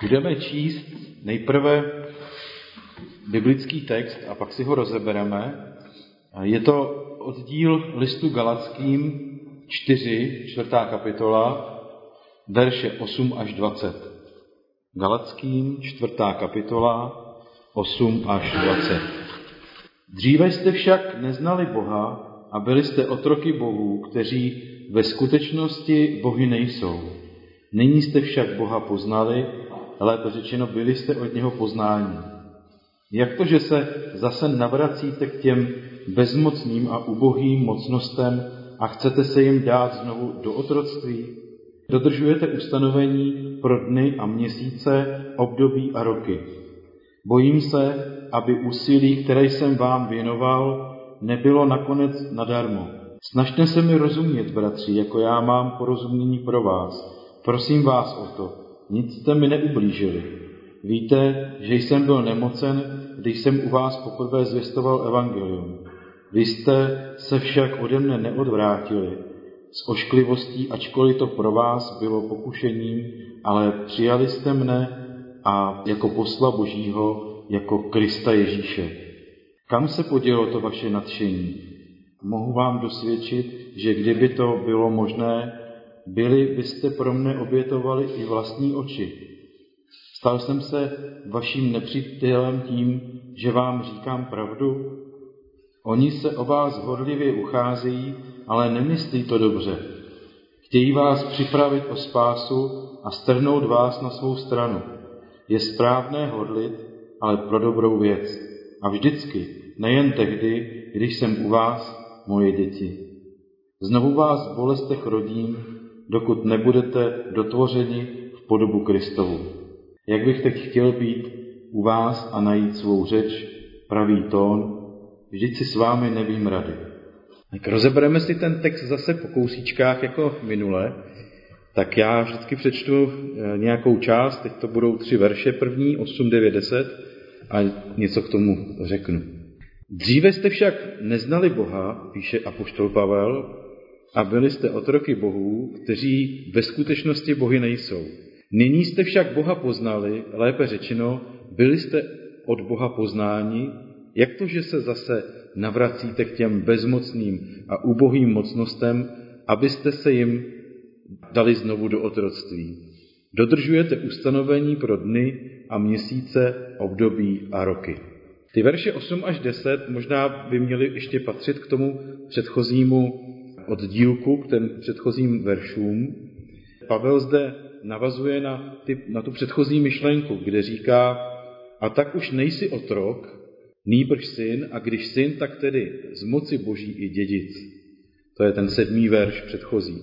Budeme číst nejprve biblický text a pak si ho rozebereme. Je to oddíl listu Galackým 4, čtvrtá kapitola, verše 8 až 20. Galackým, čtvrtá kapitola, 8 až 20. Dříve jste však neznali Boha a byli jste otroky bohů, kteří ve skutečnosti bohy nejsou. Nyní jste však Boha poznali, lépe řečeno byli jste od něho poznání. Jak to, že se zase navracíte k těm bezmocným a ubohým mocnostem a chcete se jim dát znovu do otroctví? Dodržujete ustanovení pro dny a měsíce, období a roky. Bojím se, aby úsilí, které jsem vám věnoval, nebylo nakonec nadarmo. Snažte se mi rozumět, bratři, jako já mám porozumění pro vás. Prosím vás o to. Nic jste mi neublížili. Víte, že jsem byl nemocen, když jsem u vás poprvé zvěstoval evangelium. Vy jste se však ode mne neodvrátili s ošklivostí, ačkoliv to pro vás bylo pokušením, ale přijali jste mne a jako posla Božího, jako Krista Ježíše. Kam se podělo to vaše nadšení? Mohu vám dosvědčit, že kdyby to bylo možné, byli byste pro mne obětovali i vlastní oči. Stal jsem se vaším nepřítelem tím, že vám říkám pravdu? Oni se o vás horlivě ucházejí, ale nemyslí to dobře. Chtějí vás připravit o spásu a strhnout vás na svou stranu. Je správné hodlit, ale pro dobrou věc. A vždycky, nejen tehdy, když jsem u vás, moje děti. Znovu vás v bolestech rodím, dokud nebudete dotvořeni v podobu Kristovu. Jak bych teď chtěl být u vás a najít svou řeč, pravý tón, vždyť si s vámi nevím rady. Tak rozebereme si ten text zase po kousíčkách jako minule. Tak já vždycky přečtu eh, nějakou část, teď to budou tři verše, první, 8, 9, 10 a něco k tomu řeknu. Dříve jste však neznali Boha, píše apoštol Pavel, a byli jste otroky bohů, kteří ve skutečnosti bohy nejsou. Nyní jste však Boha poznali, lépe řečeno, byli jste od Boha poznáni, jak to, že se zase navracíte k těm bezmocným a ubohým mocnostem, abyste se jim dali znovu do otroctví. Dodržujete ustanovení pro dny a měsíce, období a roky. Ty verše 8 až 10 možná by měly ještě patřit k tomu předchozímu oddílku, k těm předchozím veršům. Pavel zde navazuje na, ty, na tu předchozí myšlenku, kde říká, a tak už nejsi otrok, nýbrž syn, a když syn, tak tedy z moci boží i dědic. To je ten sedmý verš předchozí.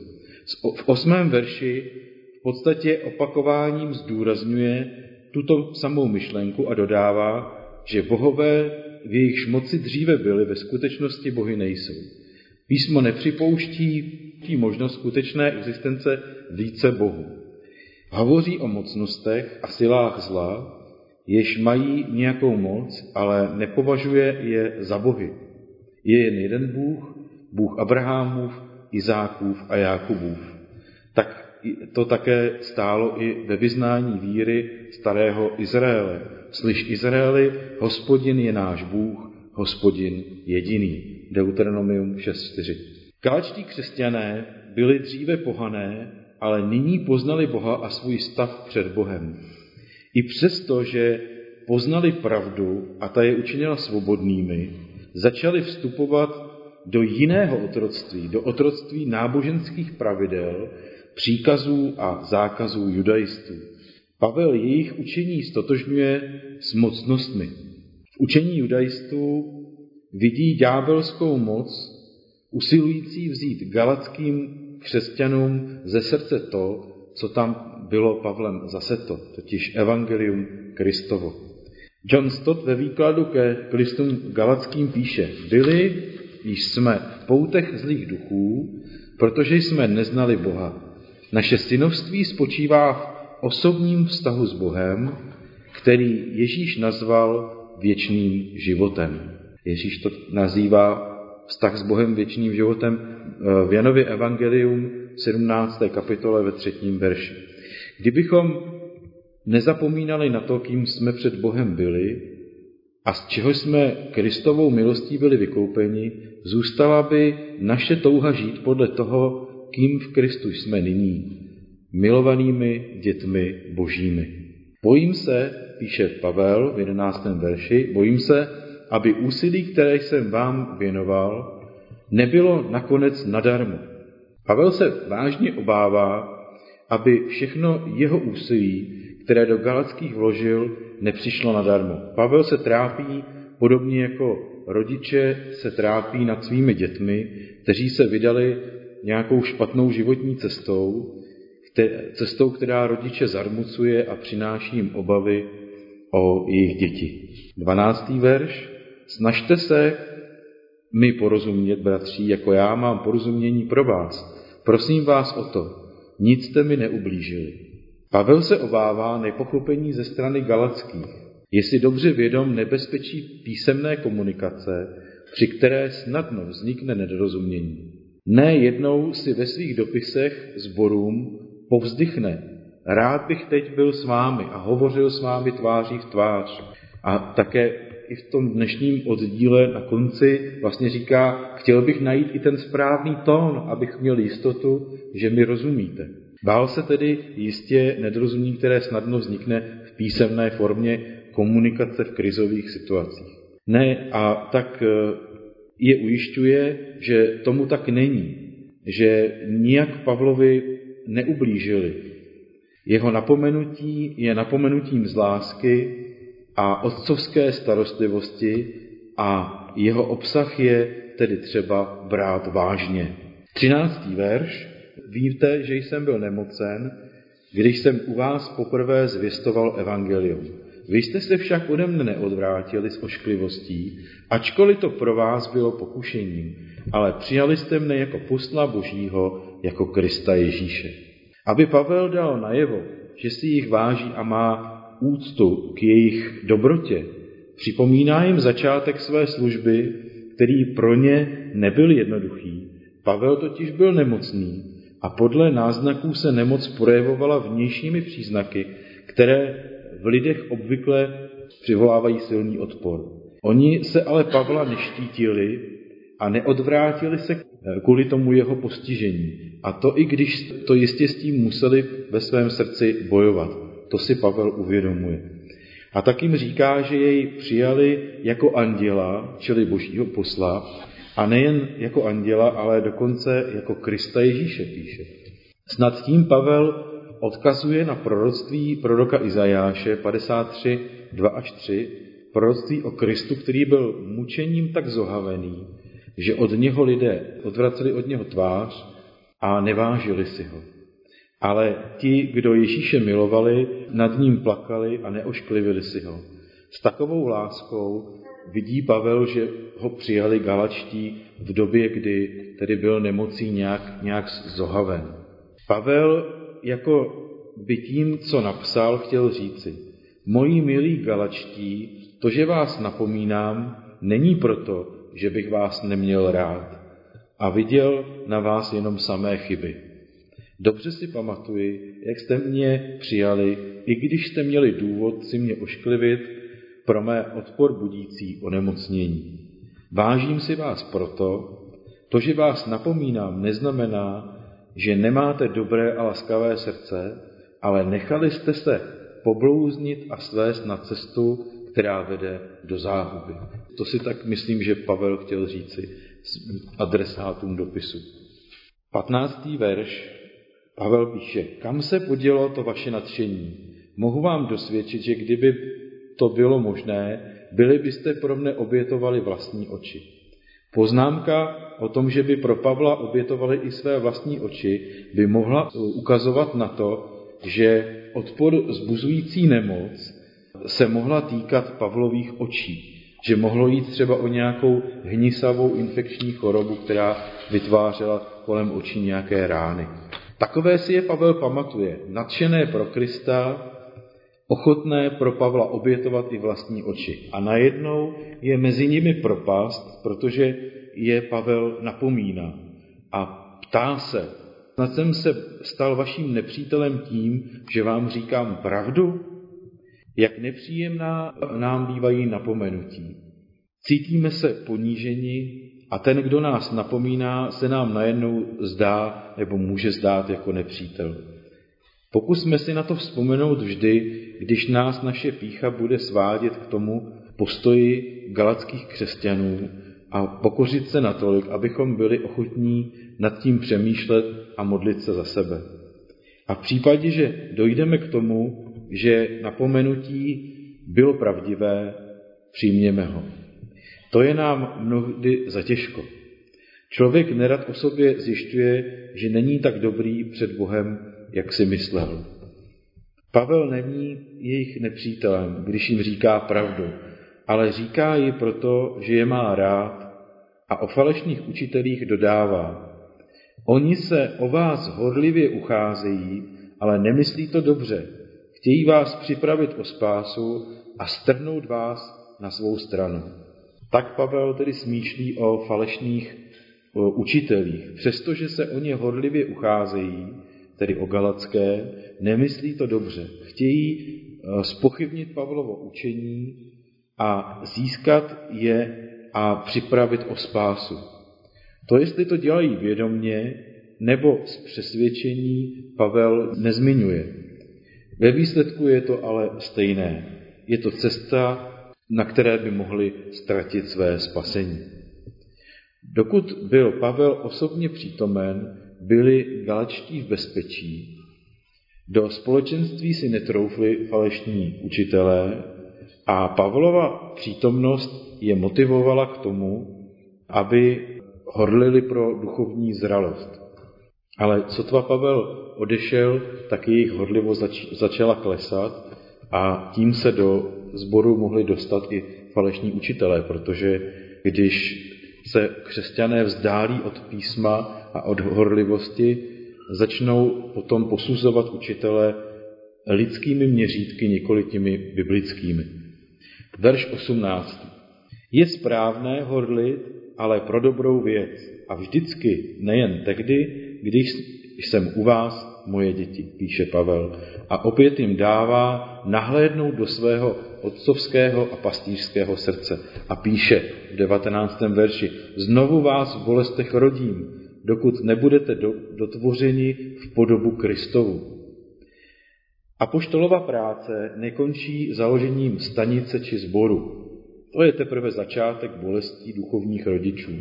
V osmém verši v podstatě opakováním zdůrazňuje tuto samou myšlenku a dodává, že bohové v jejichž moci dříve byly, ve skutečnosti bohy nejsou. Písmo nepřipouští možnost skutečné existence více bohů. Hovoří o mocnostech a silách zla, jež mají nějakou moc, ale nepovažuje je za bohy. Je jen jeden Bůh, Bůh Abrahamův, Izákův a Jákubův. Tak to také stálo i ve vyznání víry starého Izraele. Slyš Izraeli, hospodin je náš Bůh, hospodin jediný. Deuteronomium 6.4. Káčtí křesťané byli dříve pohané, ale nyní poznali Boha a svůj stav před Bohem. I přesto, že poznali pravdu a ta je učinila svobodnými, začali vstupovat do jiného otroctví, do otroctví náboženských pravidel, příkazů a zákazů judaistů. Pavel jejich učení stotožňuje s mocnostmi. V učení judaistů vidí ďábelskou moc, usilující vzít galackým křesťanům ze srdce to, co tam bylo Pavlem zaseto, totiž Evangelium Kristovo. John Stott ve výkladu ke listům galackým píše, byli, již jsme v poutech zlých duchů, protože jsme neznali Boha. Naše synovství spočívá v osobním vztahu s Bohem, který Ježíš nazval věčným životem. Ježíš to nazývá vztah s Bohem věčným životem eh, v Janově Evangelium 17. kapitole ve třetím verši. Kdybychom nezapomínali na to, kým jsme před Bohem byli a z čeho jsme Kristovou milostí byli vykoupeni, zůstala by naše touha žít podle toho, kým v Kristu jsme nyní, milovanými dětmi božími. Bojím se, píše Pavel v 11. verši, bojím se, aby úsilí, které jsem vám věnoval, nebylo nakonec nadarmo. Pavel se vážně obává, aby všechno jeho úsilí, které do Galackých vložil, nepřišlo nadarmo. Pavel se trápí podobně jako rodiče se trápí nad svými dětmi, kteří se vydali nějakou špatnou životní cestou, cestou, která rodiče zarmucuje a přináší jim obavy o jejich děti. 12. verš. Snažte se mi porozumět, bratří, jako já mám porozumění pro vás. Prosím vás o to, nic jste mi neublížili. Pavel se obává nepochopení ze strany Galackých. Je si dobře vědom nebezpečí písemné komunikace, při které snadno vznikne nedorozumění. Ne jednou si ve svých dopisech zborům povzdychne, rád bych teď byl s vámi a hovořil s vámi tváří v tvář. A také i v tom dnešním oddíle na konci vlastně říká, chtěl bych najít i ten správný tón, abych měl jistotu, že mi rozumíte. Bál se tedy jistě nedorozumění, které snadno vznikne v písemné formě komunikace v krizových situacích. Ne, a tak e, je ujišťuje, že tomu tak není, že nijak Pavlovi neublížili. Jeho napomenutí je napomenutím z lásky a otcovské starostlivosti a jeho obsah je tedy třeba brát vážně. 13. verš. Víte, že jsem byl nemocen, když jsem u vás poprvé zvěstoval evangelium. Vy jste se však ode mne neodvrátili s ošklivostí, ačkoliv to pro vás bylo pokušením, ale přijali jste mne jako posla Božího, jako Krista Ježíše. Aby Pavel dal najevo, že si jich váží a má úctu k jejich dobrotě, připomíná jim začátek své služby, který pro ně nebyl jednoduchý. Pavel totiž byl nemocný a podle náznaků se nemoc projevovala vnějšími příznaky, které v lidech obvykle přivolávají silný odpor. Oni se ale Pavla neštítili a neodvrátili se kvůli tomu jeho postižení. A to i když to jistě s tím museli ve svém srdci bojovat. To si Pavel uvědomuje. A tak jim říká, že jej přijali jako anděla, čili božího posla, a nejen jako anděla, ale dokonce jako Krista Ježíše píše. Snad tím Pavel odkazuje na proroctví proroka Izajáše 53, 2 až 3, proroctví o Kristu, který byl mučením tak zohavený, že od něho lidé odvraceli od něho tvář a nevážili si ho. Ale ti, kdo Ježíše milovali, nad ním plakali a neošklivili si ho. S takovou láskou vidí Pavel, že ho přijali galačtí v době, kdy tedy byl nemocí nějak, nějak zohaven. Pavel jako by tím, co napsal, chtěl říci, moji milí galačtí, to, že vás napomínám, není proto, že bych vás neměl rád a viděl na vás jenom samé chyby. Dobře si pamatuji, jak jste mě přijali, i když jste měli důvod si mě ošklivit pro mé odpor budící onemocnění. Vážím si vás proto, to, že vás napomínám, neznamená, že nemáte dobré a laskavé srdce, ale nechali jste se poblouznit a svést na cestu, která vede do záhuby. To si tak myslím, že Pavel chtěl říci adresátům dopisu. 15. verš Pavel píše, kam se podělo to vaše nadšení? Mohu vám dosvědčit, že kdyby to bylo možné, byli byste pro mne obětovali vlastní oči. Poznámka o tom, že by pro Pavla obětovali i své vlastní oči, by mohla ukazovat na to, že odpor zbuzující nemoc se mohla týkat Pavlových očí. Že mohlo jít třeba o nějakou hnisavou infekční chorobu, která vytvářela kolem očí nějaké rány. Takové si je Pavel pamatuje, nadšené pro Krista, ochotné pro Pavla obětovat i vlastní oči. A najednou je mezi nimi propast, protože je Pavel napomíná a ptá se, snad jsem se stal vaším nepřítelem tím, že vám říkám pravdu? Jak nepříjemná nám bývají napomenutí. Cítíme se poníženi a ten, kdo nás napomíná, se nám najednou zdá nebo může zdát jako nepřítel. Pokusme si na to vzpomenout vždy, když nás naše pícha bude svádět k tomu postoji galackých křesťanů a pokořit se natolik, abychom byli ochotní nad tím přemýšlet a modlit se za sebe. A v případě, že dojdeme k tomu, že napomenutí bylo pravdivé, přijměme ho. To je nám mnohdy zatěžko. Člověk nerad o sobě zjišťuje, že není tak dobrý před Bohem, jak si myslel. Pavel není jejich nepřítelem, když jim říká pravdu, ale říká ji proto, že je má rád a o falešných učitelích dodává. Oni se o vás horlivě ucházejí, ale nemyslí to dobře. Chtějí vás připravit o spásu a strhnout vás na svou stranu. Tak Pavel tedy smýšlí o falešných učitelích. Přestože se o ně horlivě ucházejí, tedy o galacké, nemyslí to dobře. Chtějí e, spochybnit Pavlovo učení a získat je a připravit o spásu. To, jestli to dělají vědomně nebo z přesvědčení, Pavel nezmiňuje. Ve výsledku je to ale stejné. Je to cesta, na které by mohli ztratit své spasení. Dokud byl Pavel osobně přítomen, byli galačtí v bezpečí. Do společenství si netroufli falešní učitelé a Pavlova přítomnost je motivovala k tomu, aby horlili pro duchovní zralost. Ale sotva Pavel odešel, tak jejich horlivost zač- začala klesat a tím se do sboru mohli dostat i falešní učitelé, protože když se křesťané vzdálí od písma a od horlivosti, začnou potom posuzovat učitele lidskými měřítky, nikoli těmi biblickými. Verš 18. Je správné horlit, ale pro dobrou věc a vždycky, nejen tehdy, když jsem u vás, moje děti, píše Pavel. A opět jim dává nahlédnout do svého otcovského a pastýřského srdce. A píše v 19. verši, znovu vás v bolestech rodím, dokud nebudete dotvořeni v podobu Kristovu. Apoštolova práce nekončí založením stanice či sboru. To je teprve začátek bolestí duchovních rodičů.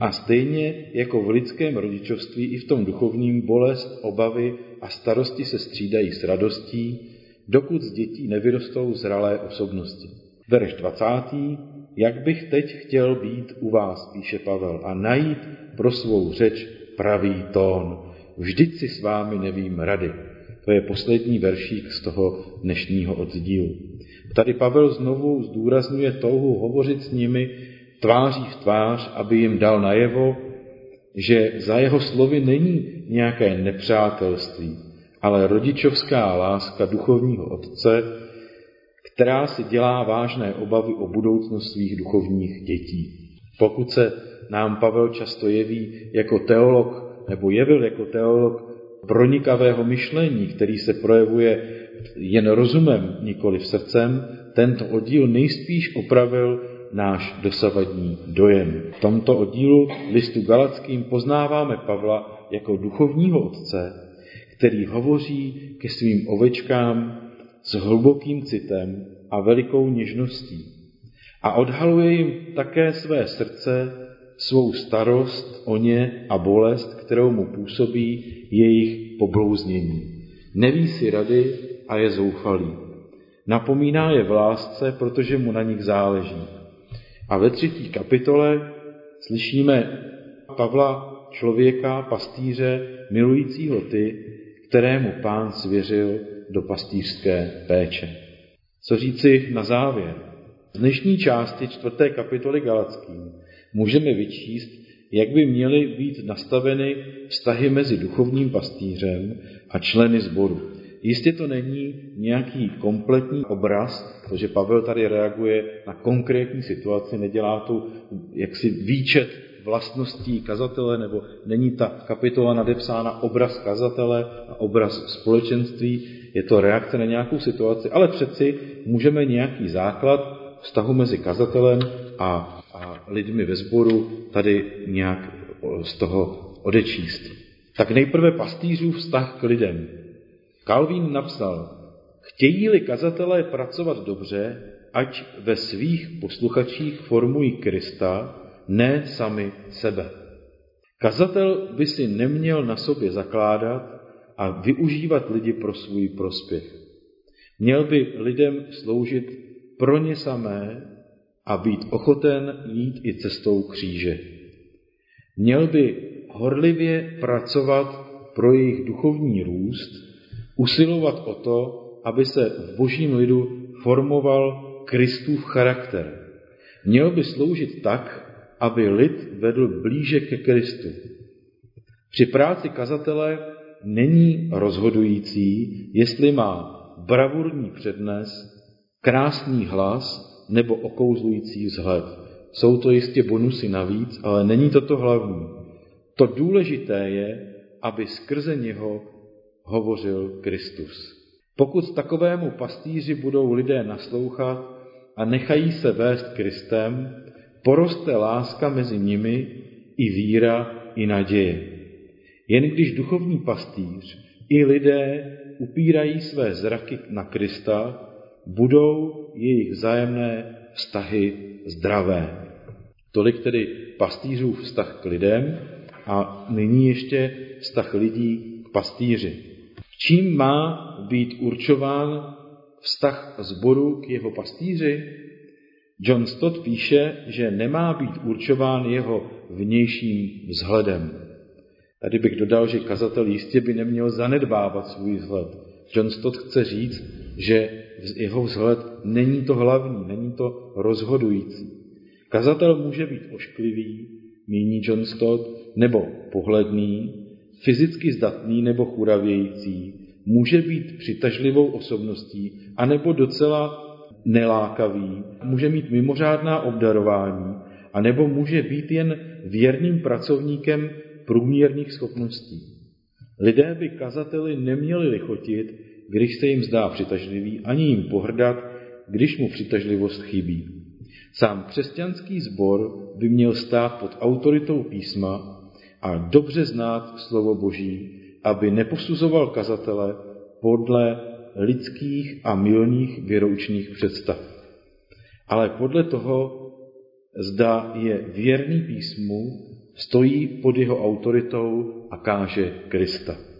A stejně jako v lidském rodičovství i v tom duchovním bolest, obavy a starosti se střídají s radostí, dokud z dětí nevyrostou zralé osobnosti. Verš 20. Jak bych teď chtěl být u vás, píše Pavel, a najít pro svou řeč pravý tón. Vždyť si s vámi nevím rady. To je poslední veršík z toho dnešního oddílu. Tady Pavel znovu zdůrazňuje touhu hovořit s nimi tváří v tvář, aby jim dal najevo, že za jeho slovy není nějaké nepřátelství, ale rodičovská láska duchovního otce, která si dělá vážné obavy o budoucnost svých duchovních dětí. Pokud se nám Pavel často jeví jako teolog, nebo jevil jako teolog pronikavého myšlení, který se projevuje jen rozumem, nikoli v srdcem, tento oddíl nejspíš opravil náš dosavadní dojem. V tomto oddílu listu Galackým poznáváme Pavla jako duchovního otce, který hovoří ke svým ovečkám s hlubokým citem a velikou něžností. A odhaluje jim také své srdce, svou starost o ně a bolest, kterou mu působí jejich poblouznění. Neví si rady a je zoufalý. Napomíná je v lásce, protože mu na nich záleží. A ve třetí kapitole slyšíme Pavla, člověka, pastýře, milujícího ty, kterému pán svěřil do pastýřské péče. Co říci na závěr? Z dnešní části čtvrté kapitoly Galackým můžeme vyčíst, jak by měly být nastaveny vztahy mezi duchovním pastýřem a členy sboru. Jistě to není nějaký kompletní obraz, protože Pavel tady reaguje na konkrétní situaci, nedělá tu jaksi výčet vlastností kazatele, nebo není ta kapitola nadepsána obraz kazatele a obraz společenství, je to reakce na nějakou situaci, ale přeci můžeme nějaký základ vztahu mezi kazatelem a, a lidmi ve sboru tady nějak z toho odečíst. Tak nejprve pastýřův vztah k lidem. Calvin napsal, chtějí-li kazatelé pracovat dobře, ať ve svých posluchačích formují Krista, ne sami sebe. Kazatel by si neměl na sobě zakládat a využívat lidi pro svůj prospěch. Měl by lidem sloužit pro ně samé a být ochoten jít i cestou kříže. Měl by horlivě pracovat pro jejich duchovní růst, usilovat o to, aby se v božím lidu formoval Kristův charakter. Měl by sloužit tak, aby lid vedl blíže ke Kristu. Při práci kazatele není rozhodující, jestli má bravurní přednes, krásný hlas nebo okouzlující vzhled. Jsou to jistě bonusy navíc, ale není to to hlavní. To důležité je, aby skrze něho hovořil Kristus. Pokud takovému pastýři budou lidé naslouchat a nechají se vést Kristem, poroste láska mezi nimi i víra, i naděje. Jen když duchovní pastýř i lidé upírají své zraky na Krista, budou jejich vzájemné vztahy zdravé. Tolik tedy pastýřův vztah k lidem a nyní ještě vztah lidí k pastýři. Čím má být určován vztah zboru k jeho pastýři? John Stott píše, že nemá být určován jeho vnějším vzhledem. Tady bych dodal, že kazatel jistě by neměl zanedbávat svůj vzhled. John Stott chce říct, že jeho vzhled není to hlavní, není to rozhodující. Kazatel může být ošklivý, míní John Stott, nebo pohledný, fyzicky zdatný nebo churavějící, může být přitažlivou osobností, anebo docela nelákavý, může mít mimořádná obdarování, anebo může být jen věrným pracovníkem průměrných schopností. Lidé by kazateli neměli lichotit, když se jim zdá přitažlivý, ani jim pohrdat, když mu přitažlivost chybí. Sám křesťanský sbor by měl stát pod autoritou písma a dobře znát slovo Boží, aby neposuzoval kazatele podle lidských a milných věroučných představ, ale podle toho, zda je věrný písmu, stojí pod jeho autoritou a káže Krista.